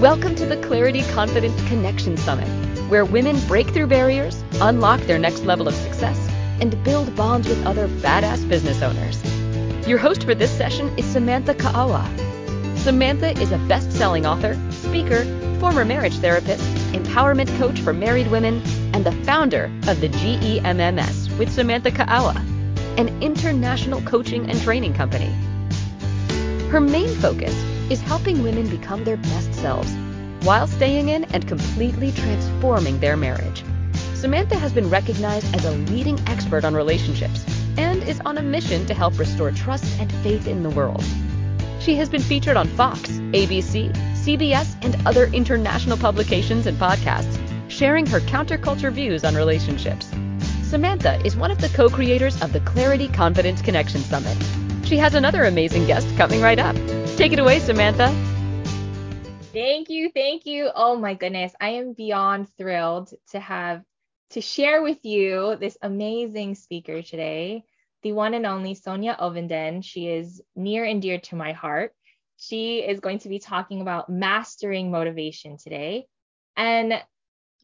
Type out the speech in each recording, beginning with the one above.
Welcome to the Clarity Confidence Connection Summit, where women break through barriers, unlock their next level of success, and build bonds with other badass business owners. Your host for this session is Samantha Ka'awa. Samantha is a best selling author, speaker, former marriage therapist, empowerment coach for married women, and the founder of the GEMMS with Samantha Ka'awa, an international coaching and training company. Her main focus is helping women become their best selves while staying in and completely transforming their marriage. Samantha has been recognized as a leading expert on relationships and is on a mission to help restore trust and faith in the world. She has been featured on Fox, ABC, CBS, and other international publications and podcasts, sharing her counterculture views on relationships. Samantha is one of the co creators of the Clarity Confidence Connection Summit. She has another amazing guest coming right up. Take it away, Samantha. Thank you. Thank you. Oh my goodness. I am beyond thrilled to have to share with you this amazing speaker today, the one and only Sonia Ovenden. She is near and dear to my heart. She is going to be talking about mastering motivation today. And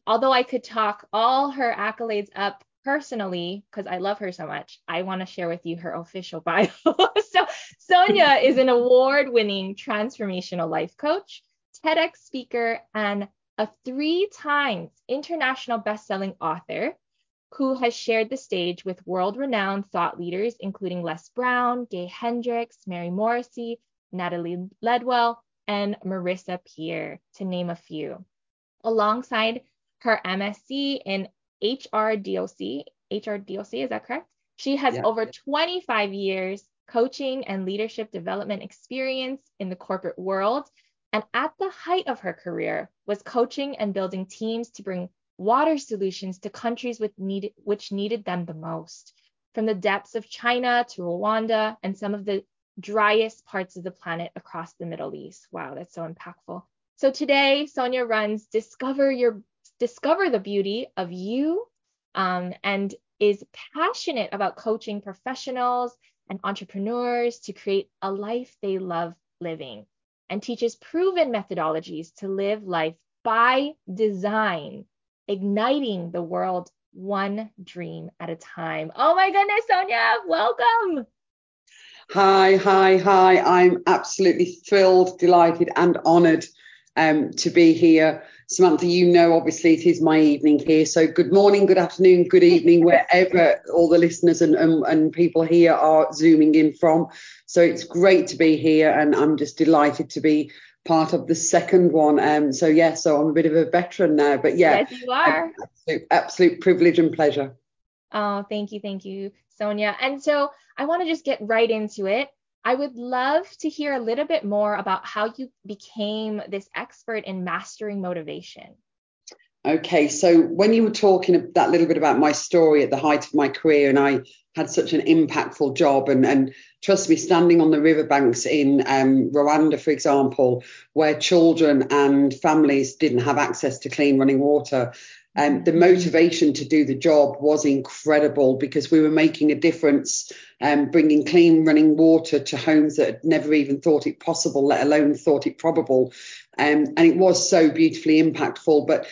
although I could talk all her accolades up personally, because I love her so much, I want to share with you her official bio. so, Sonia is an award winning transformational life coach, TEDx speaker, and a three times international best-selling author who has shared the stage with world-renowned thought leaders including Les Brown, Gay Hendricks, Mary Morrissey, Natalie Ledwell, and Marisa Peer, to name a few. Alongside her MSc in HRDOC. HRDOC, is that correct? She has yeah. over 25 years coaching and leadership development experience in the corporate world. And at the height of her career was coaching and building teams to bring water solutions to countries need, which needed them the most. From the depths of China to Rwanda and some of the driest parts of the planet across the Middle East. Wow, that's so impactful. So today, Sonia runs Discover Your discover the beauty of you um, and is passionate about coaching professionals and entrepreneurs to create a life they love living and teaches proven methodologies to live life by design, igniting the world one dream at a time. Oh my goodness, Sonia, welcome. Hi, hi, hi. I'm absolutely thrilled, delighted, and honored um, to be here. Samantha, you know, obviously it is my evening here. So good morning, good afternoon, good evening, wherever all the listeners and, and, and people here are zooming in from. So it's great to be here and I'm just delighted to be part of the second one. Um, so yeah, so I'm a bit of a veteran now, but yeah. Yes, you are. Absolute, absolute privilege and pleasure. Oh, thank you, thank you, Sonia. And so I want to just get right into it. I would love to hear a little bit more about how you became this expert in mastering motivation. Okay, so when you were talking that little bit about my story at the height of my career, and I had such an impactful job, and, and trust me, standing on the riverbanks in um, Rwanda, for example, where children and families didn't have access to clean running water, um, the motivation to do the job was incredible because we were making a difference, um, bringing clean running water to homes that had never even thought it possible, let alone thought it probable. Um, and it was so beautifully impactful. But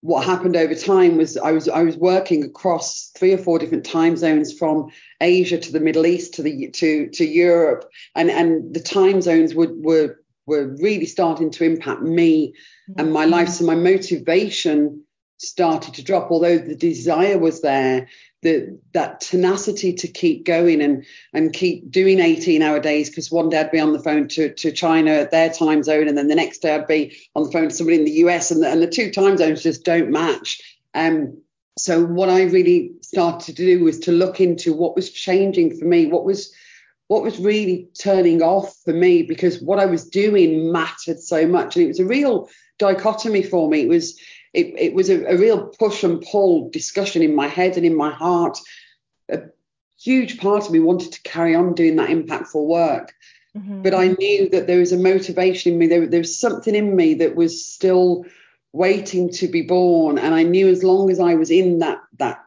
what happened over time was I was I was working across three or four different time zones from Asia to the Middle East to the to to Europe, and and the time zones were were were really starting to impact me and my life. So my motivation started to drop, although the desire was there, the, that tenacity to keep going and and keep doing 18 hour days because one day I'd be on the phone to, to China at their time zone and then the next day I'd be on the phone to somebody in the US and the, and the two time zones just don't match. Um, so what I really started to do was to look into what was changing for me, what was what was really turning off for me because what I was doing mattered so much and it was a real dichotomy for me. It was it, it was a, a real push and pull discussion in my head and in my heart. A huge part of me wanted to carry on doing that impactful work. Mm-hmm. But I knew that there was a motivation in me. There, there was something in me that was still waiting to be born. And I knew as long as I was in that that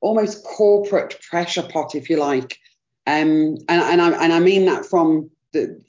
almost corporate pressure pot, if you like, um, and, and I and I mean that from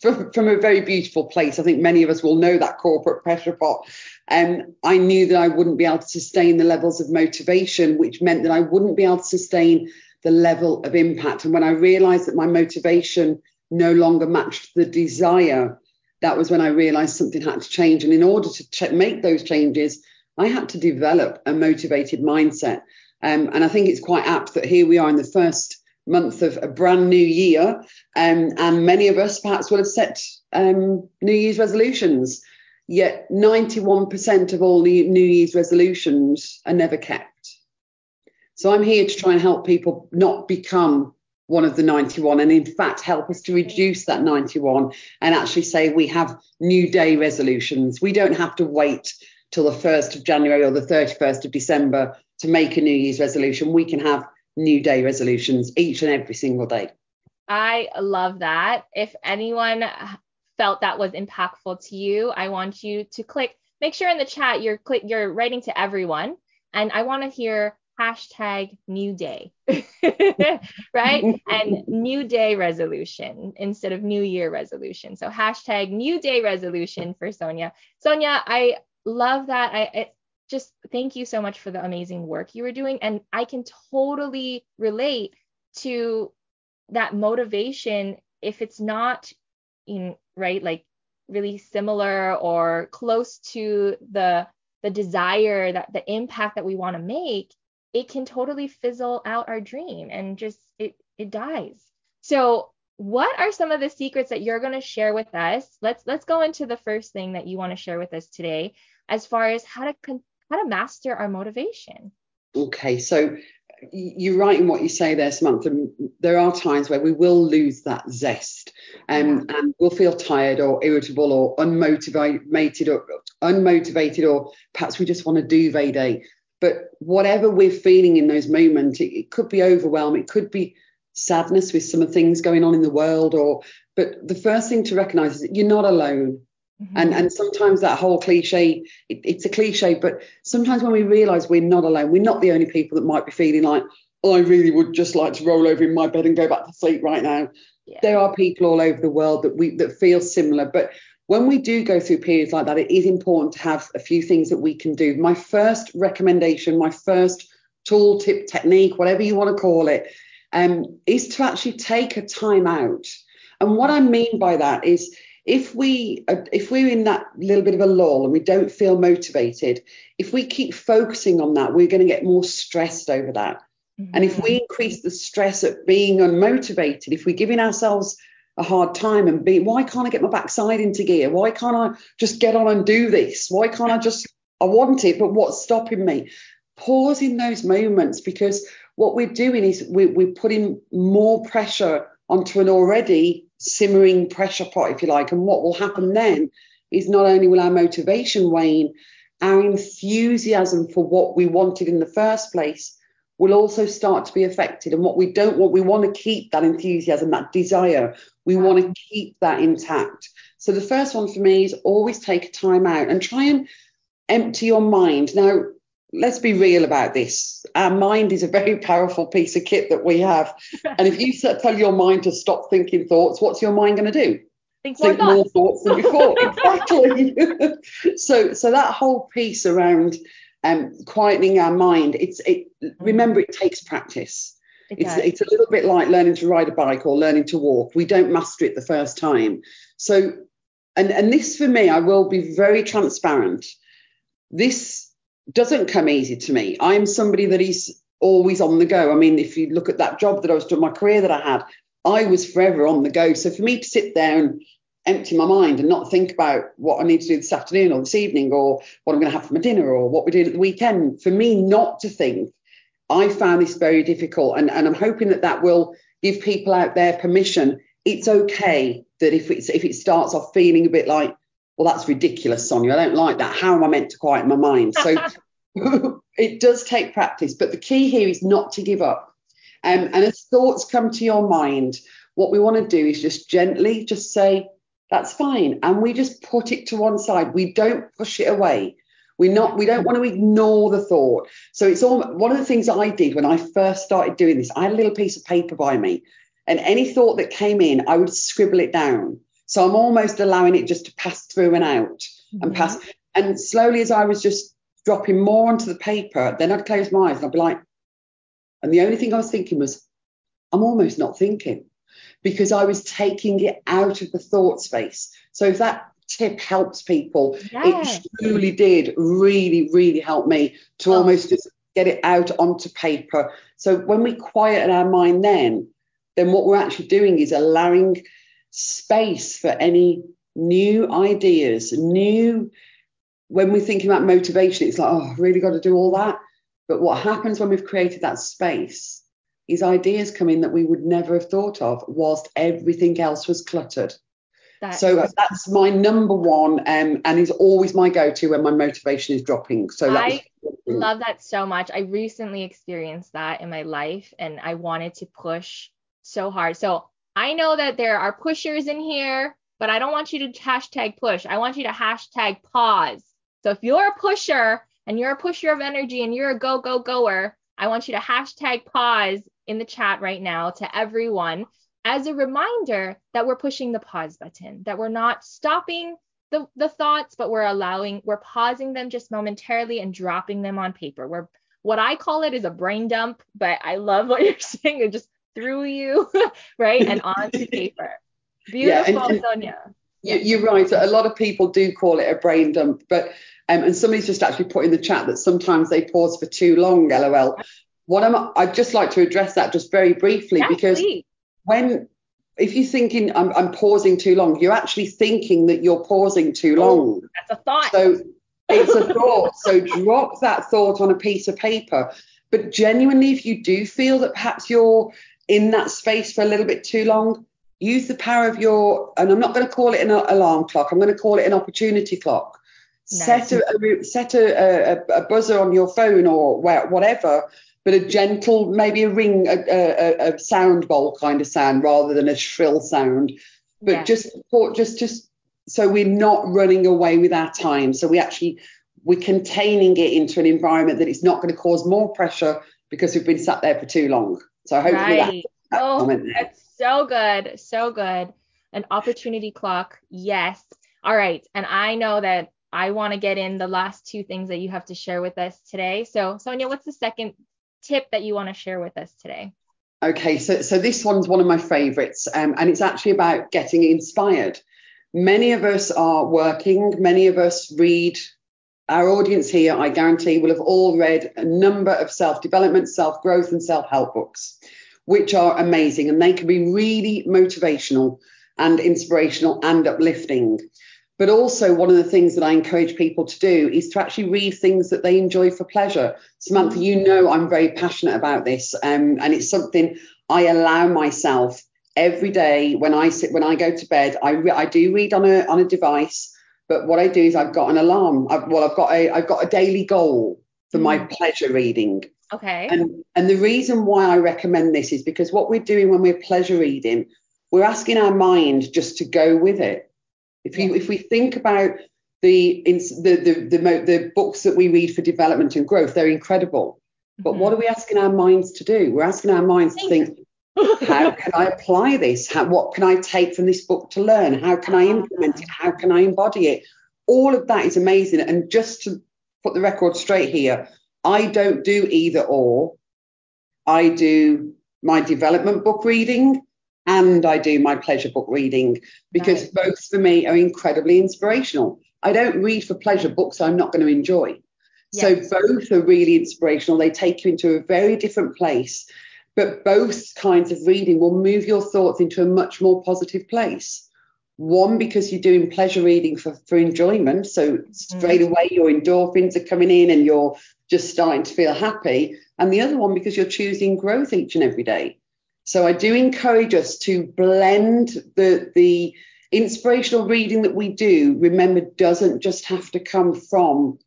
from, from a very beautiful place. I think many of us will know that corporate pressure pot. And um, I knew that I wouldn't be able to sustain the levels of motivation, which meant that I wouldn't be able to sustain the level of impact. And when I realized that my motivation no longer matched the desire, that was when I realized something had to change. And in order to ch- make those changes, I had to develop a motivated mindset. Um, and I think it's quite apt that here we are in the first month of a brand new year, um, and many of us perhaps will have set um, New Year's resolutions. Yet 91% of all New Year's resolutions are never kept. So I'm here to try and help people not become one of the 91 and in fact help us to reduce that 91 and actually say we have new day resolutions. We don't have to wait till the 1st of January or the 31st of December to make a New Year's resolution. We can have new day resolutions each and every single day. I love that. If anyone felt that was impactful to you, I want you to click, make sure in the chat you're click, you're writing to everyone. And I want to hear hashtag new day, right? and new day resolution instead of new year resolution. So hashtag new day resolution for Sonia. Sonia, I love that. I it, just thank you so much for the amazing work you were doing. And I can totally relate to that motivation if it's not in right like really similar or close to the the desire that the impact that we want to make it can totally fizzle out our dream and just it it dies so what are some of the secrets that you're going to share with us let's let's go into the first thing that you want to share with us today as far as how to con- how to master our motivation okay so you're right in what you say there, Samantha. There are times where we will lose that zest um, yeah. and we'll feel tired or irritable or unmotivated or unmotivated or perhaps we just want a duvet day. But whatever we're feeling in those moments, it, it could be overwhelm, it could be sadness with some of the things going on in the world or but the first thing to recognize is that you're not alone Mm-hmm. And and sometimes that whole cliche, it, it's a cliche, but sometimes when we realise we're not alone, we're not the only people that might be feeling like, oh, I really would just like to roll over in my bed and go back to sleep right now. Yeah. There are people all over the world that we that feel similar, but when we do go through periods like that, it is important to have a few things that we can do. My first recommendation, my first tool, tip, technique, whatever you want to call it, um, is to actually take a time out. And what I mean by that is if we if we're in that little bit of a lull and we don't feel motivated if we keep focusing on that we're going to get more stressed over that. Mm-hmm. and if we increase the stress at being unmotivated if we're giving ourselves a hard time and be why can't i get my backside into gear? Why can't i just get on and do this? Why can't i just i want it but what's stopping me? Pause in those moments because what we're doing is we're, we're putting more pressure onto an already simmering pressure pot, if you like. And what will happen then is not only will our motivation wane, our enthusiasm for what we wanted in the first place will also start to be affected. And what we don't want, we want to keep that enthusiasm, that desire. We want to keep that intact. So the first one for me is always take a time out and try and empty your mind. Now, let's be real about this. Our mind is a very powerful piece of kit that we have. and if you tell your mind to stop thinking thoughts, what's your mind going to do? Think, more, Think thoughts. more thoughts than before. exactly. so, so that whole piece around um, quietening our mind, it's it. Remember, it takes practice. It it's, it's a little bit like learning to ride a bike or learning to walk. We don't master it the first time. So, and and this for me, I will be very transparent. This doesn't come easy to me. I'm somebody that is always on the go. I mean, if you look at that job that I was doing, my career that I had, I was forever on the go. So for me to sit there and empty my mind and not think about what I need to do this afternoon or this evening or what I'm going to have for my dinner or what we're doing at the weekend, for me not to think, I found this very difficult. And, and I'm hoping that that will give people out there permission. It's okay that if it's if it starts off feeling a bit like well, that's ridiculous, Sonia. I don't like that. How am I meant to quiet my mind? So it does take practice, but the key here is not to give up. Um, and as thoughts come to your mind, what we want to do is just gently just say, that's fine. And we just put it to one side. We don't push it away. We're not, we don't want to ignore the thought. So it's all one of the things I did when I first started doing this. I had a little piece of paper by me, and any thought that came in, I would scribble it down So I'm almost allowing it just to pass through and out mm-hmm. and pass. And slowly, as I was just dropping more onto the paper, then I'd close my eyes and I'd be like, and the only thing I was thinking was, I'm almost not thinking because I was taking it out of the thought space. So if that tip helps people, yes. it truly did really, really help me to oh. almost just get it out onto paper. So when we quieten our mind then, then what we're actually doing is allowing space for any new ideas, new when we're thinking about motivation, it's like, oh, I've really got to do all that. But what happens when we've created that space is ideas come in that we would never have thought of whilst everything else was cluttered. That so is- that's my number one um, and is always my go-to when my motivation is dropping. So I love that so much. I recently experienced that in my life and I wanted to push so hard. So I know that there are pushers in here, but I don't want you to hashtag push. I want you to hashtag pause. So if you're a pusher and you're a pusher of energy and you're a go, go, goer, I want you to hashtag pause in the chat right now to everyone as a reminder that we're pushing the pause button, that we're not stopping the, the thoughts, but we're allowing, we're pausing them just momentarily and dropping them on paper. We're what I call it is a brain dump, but I love what you're saying. It just through you, right? And onto paper. Beautiful, yeah, and, Sonia. You're right. A lot of people do call it a brain dump, but um, and somebody's just actually put in the chat that sometimes they pause for too long. LOL. What am I'd just like to address that just very briefly because please. when if you're thinking I'm, I'm, pausing too long, you're actually thinking that you're pausing too oh, long. That's a thought. So it's a thought. so drop that thought on a piece of paper. But genuinely, if you do feel that perhaps you're in that space for a little bit too long, use the power of your, and I'm not going to call it an alarm clock, I'm going to call it an opportunity clock. Set a, set a, a, a, buzzer on your phone or whatever, but a gentle, maybe a ring, a, a, a sound bowl kind of sound rather than a shrill sound. But yeah. just just just so we're not running away with our time. So we actually we're containing it into an environment that it's not going to cause more pressure because we've been sat there for too long. So hopefully right. that, oh, that's so good, so good. An opportunity clock, yes. All right, and I know that I want to get in the last two things that you have to share with us today. So Sonia, what's the second tip that you want to share with us today? Okay, so so this one's one of my favorites, um, and it's actually about getting inspired. Many of us are working. Many of us read our audience here, I guarantee, will have all read a number of self development, self growth, and self help books, which are amazing and they can be really motivational and inspirational and uplifting. But also, one of the things that I encourage people to do is to actually read things that they enjoy for pleasure. Samantha, you know I'm very passionate about this, um, and it's something I allow myself every day when I sit when I go to bed. I, re- I do read on a on a device but what I do is I've got an alarm. I've, well, I've got a I've got a daily goal for mm. my pleasure reading. Okay. And and the reason why I recommend this is because what we're doing when we're pleasure reading, we're asking our mind just to go with it. If you yeah. if we think about the, the the the the books that we read for development and growth, they're incredible. But mm-hmm. what are we asking our minds to do? We're asking our minds to think, how can I apply this? How, what can I take from this book to learn? How can I uh-huh. implement it? How can I embody it? All of that is amazing. And just to put the record straight here, I don't do either or. I do my development book reading and I do my pleasure book reading because right. both for me are incredibly inspirational. I don't read for pleasure books I'm not going to enjoy. Yes. So both are really inspirational. They take you into a very different place but both kinds of reading will move your thoughts into a much more positive place. One, because you're doing pleasure reading for, for enjoyment. So straight mm. away, your endorphins are coming in and you're just starting to feel happy. And the other one, because you're choosing growth each and every day. So I do encourage us to blend the, the inspirational reading that we do, remember, doesn't just have to come from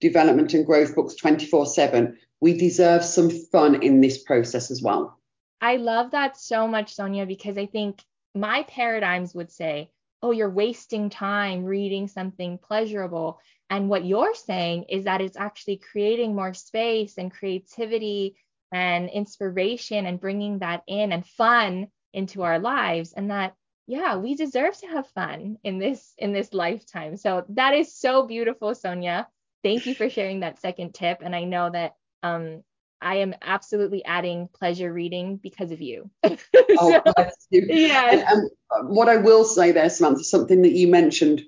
development and growth books 24 7 we deserve some fun in this process as well. I love that so much, Sonia, because I think my paradigms would say, oh, you're wasting time reading something pleasurable. And what you're saying is that it's actually creating more space and creativity and inspiration and bringing that in and fun into our lives. And that yeah, we deserve to have fun in this in this lifetime. So that is so beautiful, Sonia. Thank you for sharing that second tip. And I know that um, I am absolutely adding pleasure reading because of you. oh, bless you. Yeah. And, and what I will say there, Samantha, something that you mentioned.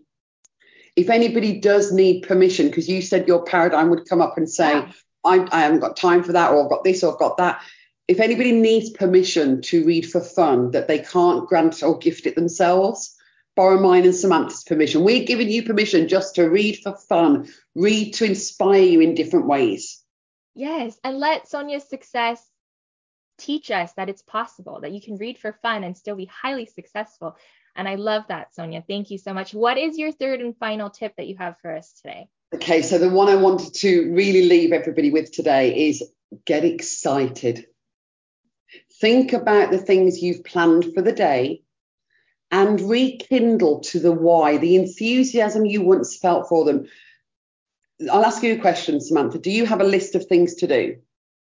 If anybody does need permission, because you said your paradigm would come up and say, Yeah. I, I haven't got time for that, or I've got this, or I've got that. If anybody needs permission to read for fun that they can't grant or gift it themselves, borrow mine and Samantha's permission. We're giving you permission just to read for fun, read to inspire you in different ways. Yes, and let Sonia's success teach us that it's possible, that you can read for fun and still be highly successful. And I love that, Sonia. Thank you so much. What is your third and final tip that you have for us today? Okay, so the one I wanted to really leave everybody with today is get excited. Think about the things you've planned for the day and rekindle to the why, the enthusiasm you once felt for them. I'll ask you a question, Samantha. Do you have a list of things to do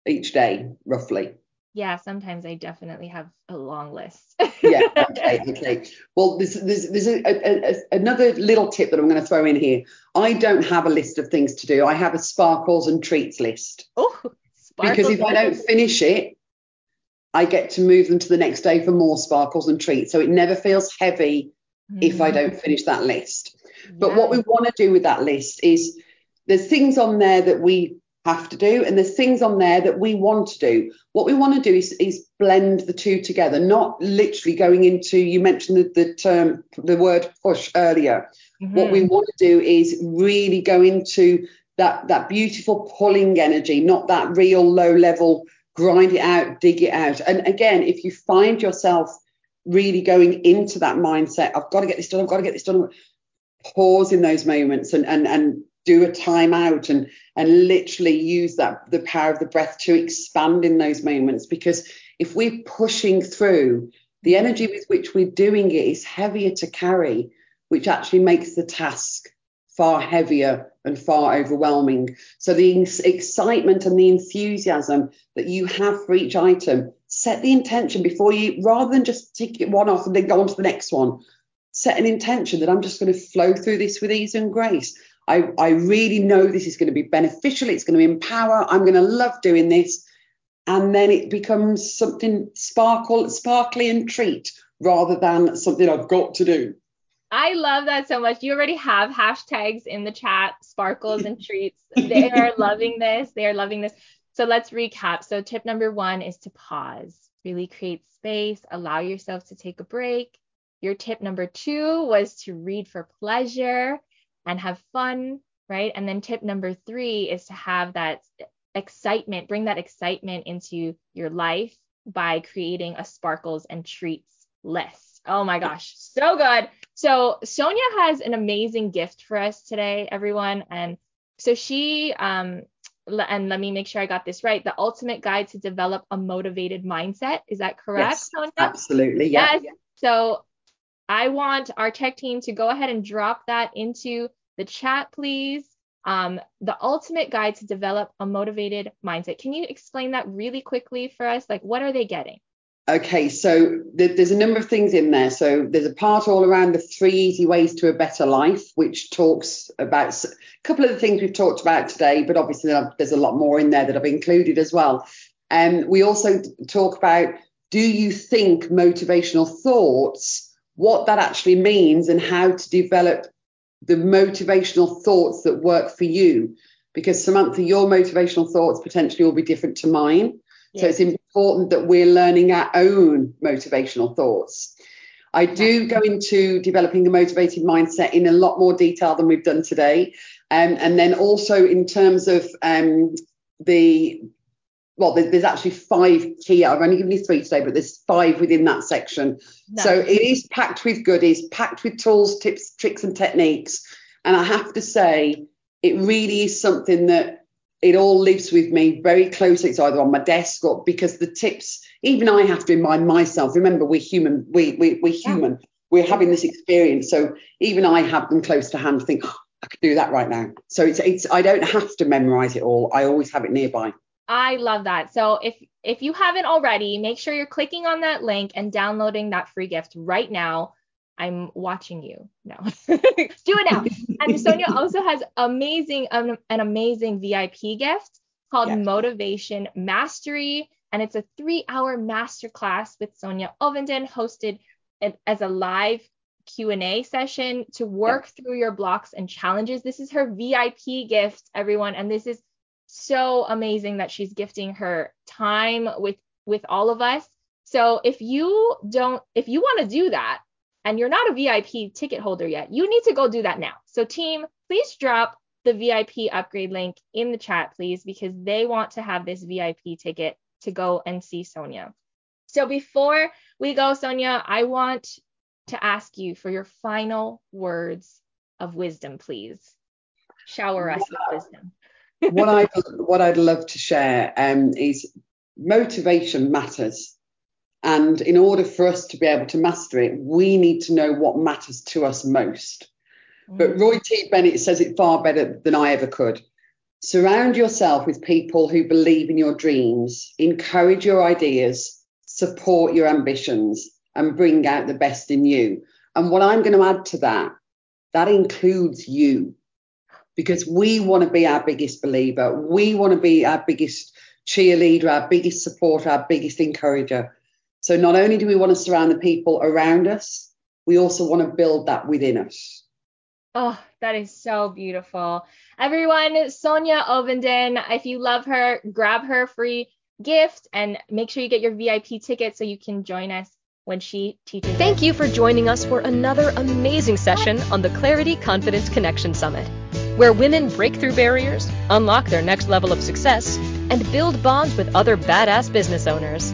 each day, roughly? Yeah, sometimes I definitely have a long list. yeah. Okay. Okay. Well, there's there's, there's a, a, a, another little tip that I'm going to throw in here. I don't have a list of things to do. I have a sparkles and treats list. Oh, because if I don't finish it, I get to move them to the next day for more sparkles and treats. So it never feels heavy if I mm. don't finish that list. But what we want to do with that list is there's things on there that we have to do and there's things on there that we want to do. What we want to do is, is blend the two together, not literally going into, you mentioned the, the term, the word push earlier. Mm-hmm. What we want to do is really go into that, that beautiful pulling energy, not that real low level, grind it out, dig it out. And again, if you find yourself really going into that mindset, I've got to get this done, I've got to get this done, pause in those moments and, and, and do a time out and and literally use that the power of the breath to expand in those moments. Because if we're pushing through the mm-hmm. energy with which we're doing it is heavier to carry which actually makes the task far heavier and far overwhelming. So the excitement and the enthusiasm that you have for each item set the intention before you rather than just tick it one off and then go on to the next one. Set an intention that i'm just going to flow through this with ease and grace I, I really know this is going to be beneficial. It's going to empower. I'm going to love doing this. And then it becomes something sparkle, sparkly and treat rather than something I've got to do. I love that so much. You already have hashtags in the chat, sparkles and treats. They are loving this. They are loving this. So let's recap. So tip number one is to pause, really create space, allow yourself to take a break. Your tip number two was to read for pleasure and have fun, right? And then tip number three is to have that excitement, bring that excitement into your life by creating a sparkles and treats list. Oh my gosh, so good. So Sonia has an amazing gift for us today, everyone. And so she, um, and let me make sure I got this right. The ultimate guide to develop a motivated mindset. Is that correct, yes, Sonia? Absolutely. Yeah. Yes. So I want our tech team to go ahead and drop that into the chat, please. Um, the ultimate guide to develop a motivated mindset. Can you explain that really quickly for us? Like, what are they getting? Okay, so th- there's a number of things in there. So there's a part all around the three easy ways to a better life, which talks about a couple of the things we've talked about today, but obviously there's a lot more in there that I've included as well. And um, we also talk about do you think motivational thoughts, what that actually means, and how to develop the motivational thoughts that work for you. Because Samantha, your motivational thoughts potentially will be different to mine. Yeah. So it's important that we're learning our own motivational thoughts. I do go into developing the motivated mindset in a lot more detail than we've done today. Um, and then also in terms of um, the well, there's actually five key. I've only given you three today, but there's five within that section. No. So it is packed with goodies, packed with tools, tips, tricks, and techniques. And I have to say, it really is something that it all lives with me very closely. It's either on my desk or because the tips, even I have to remind myself. Remember, we're human. We, we we're human. Yeah. We're having this experience, so even I have them close to hand. Think oh, I could do that right now. So it's it's. I don't have to memorize it all. I always have it nearby. I love that. So if if you haven't already, make sure you're clicking on that link and downloading that free gift right now. I'm watching you. No, do it now. and Sonia also has amazing, um, an amazing VIP gift called yes. Motivation Mastery. And it's a three hour masterclass with Sonia Ovenden hosted as a live Q&A session to work through your blocks and challenges. This is her VIP gift, everyone, and this is so amazing that she's gifting her time with with all of us. So if you don't if you want to do that and you're not a VIP ticket holder yet, you need to go do that now. So team, please drop the VIP upgrade link in the chat please because they want to have this VIP ticket to go and see Sonia. So before we go Sonia, I want to ask you for your final words of wisdom, please. Shower us with wisdom. What I what I'd love to share um, is motivation matters, and in order for us to be able to master it, we need to know what matters to us most. Mm. But Roy T. Bennett says it far better than I ever could. Surround yourself with people who believe in your dreams, encourage your ideas, support your ambitions, and bring out the best in you. And what I'm going to add to that, that includes you because we want to be our biggest believer. We want to be our biggest cheerleader, our biggest supporter, our biggest encourager. So not only do we want to surround the people around us, we also want to build that within us. Oh, that is so beautiful. Everyone, Sonia Ovenden, if you love her, grab her free gift and make sure you get your VIP ticket so you can join us when she teaches. Thank you for joining us for another amazing session on the Clarity Confidence Connection Summit, where women break through barriers, unlock their next level of success, and build bonds with other badass business owners.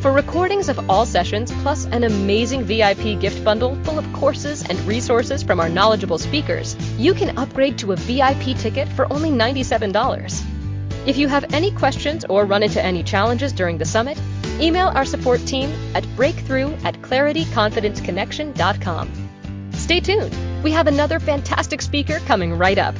For recordings of all sessions, plus an amazing VIP gift bundle full of courses and resources from our knowledgeable speakers, you can upgrade to a VIP ticket for only $97. If you have any questions or run into any challenges during the summit, email our support team at breakthrough at clarityconfidenceconnection.com. Stay tuned. We have another fantastic speaker coming right up.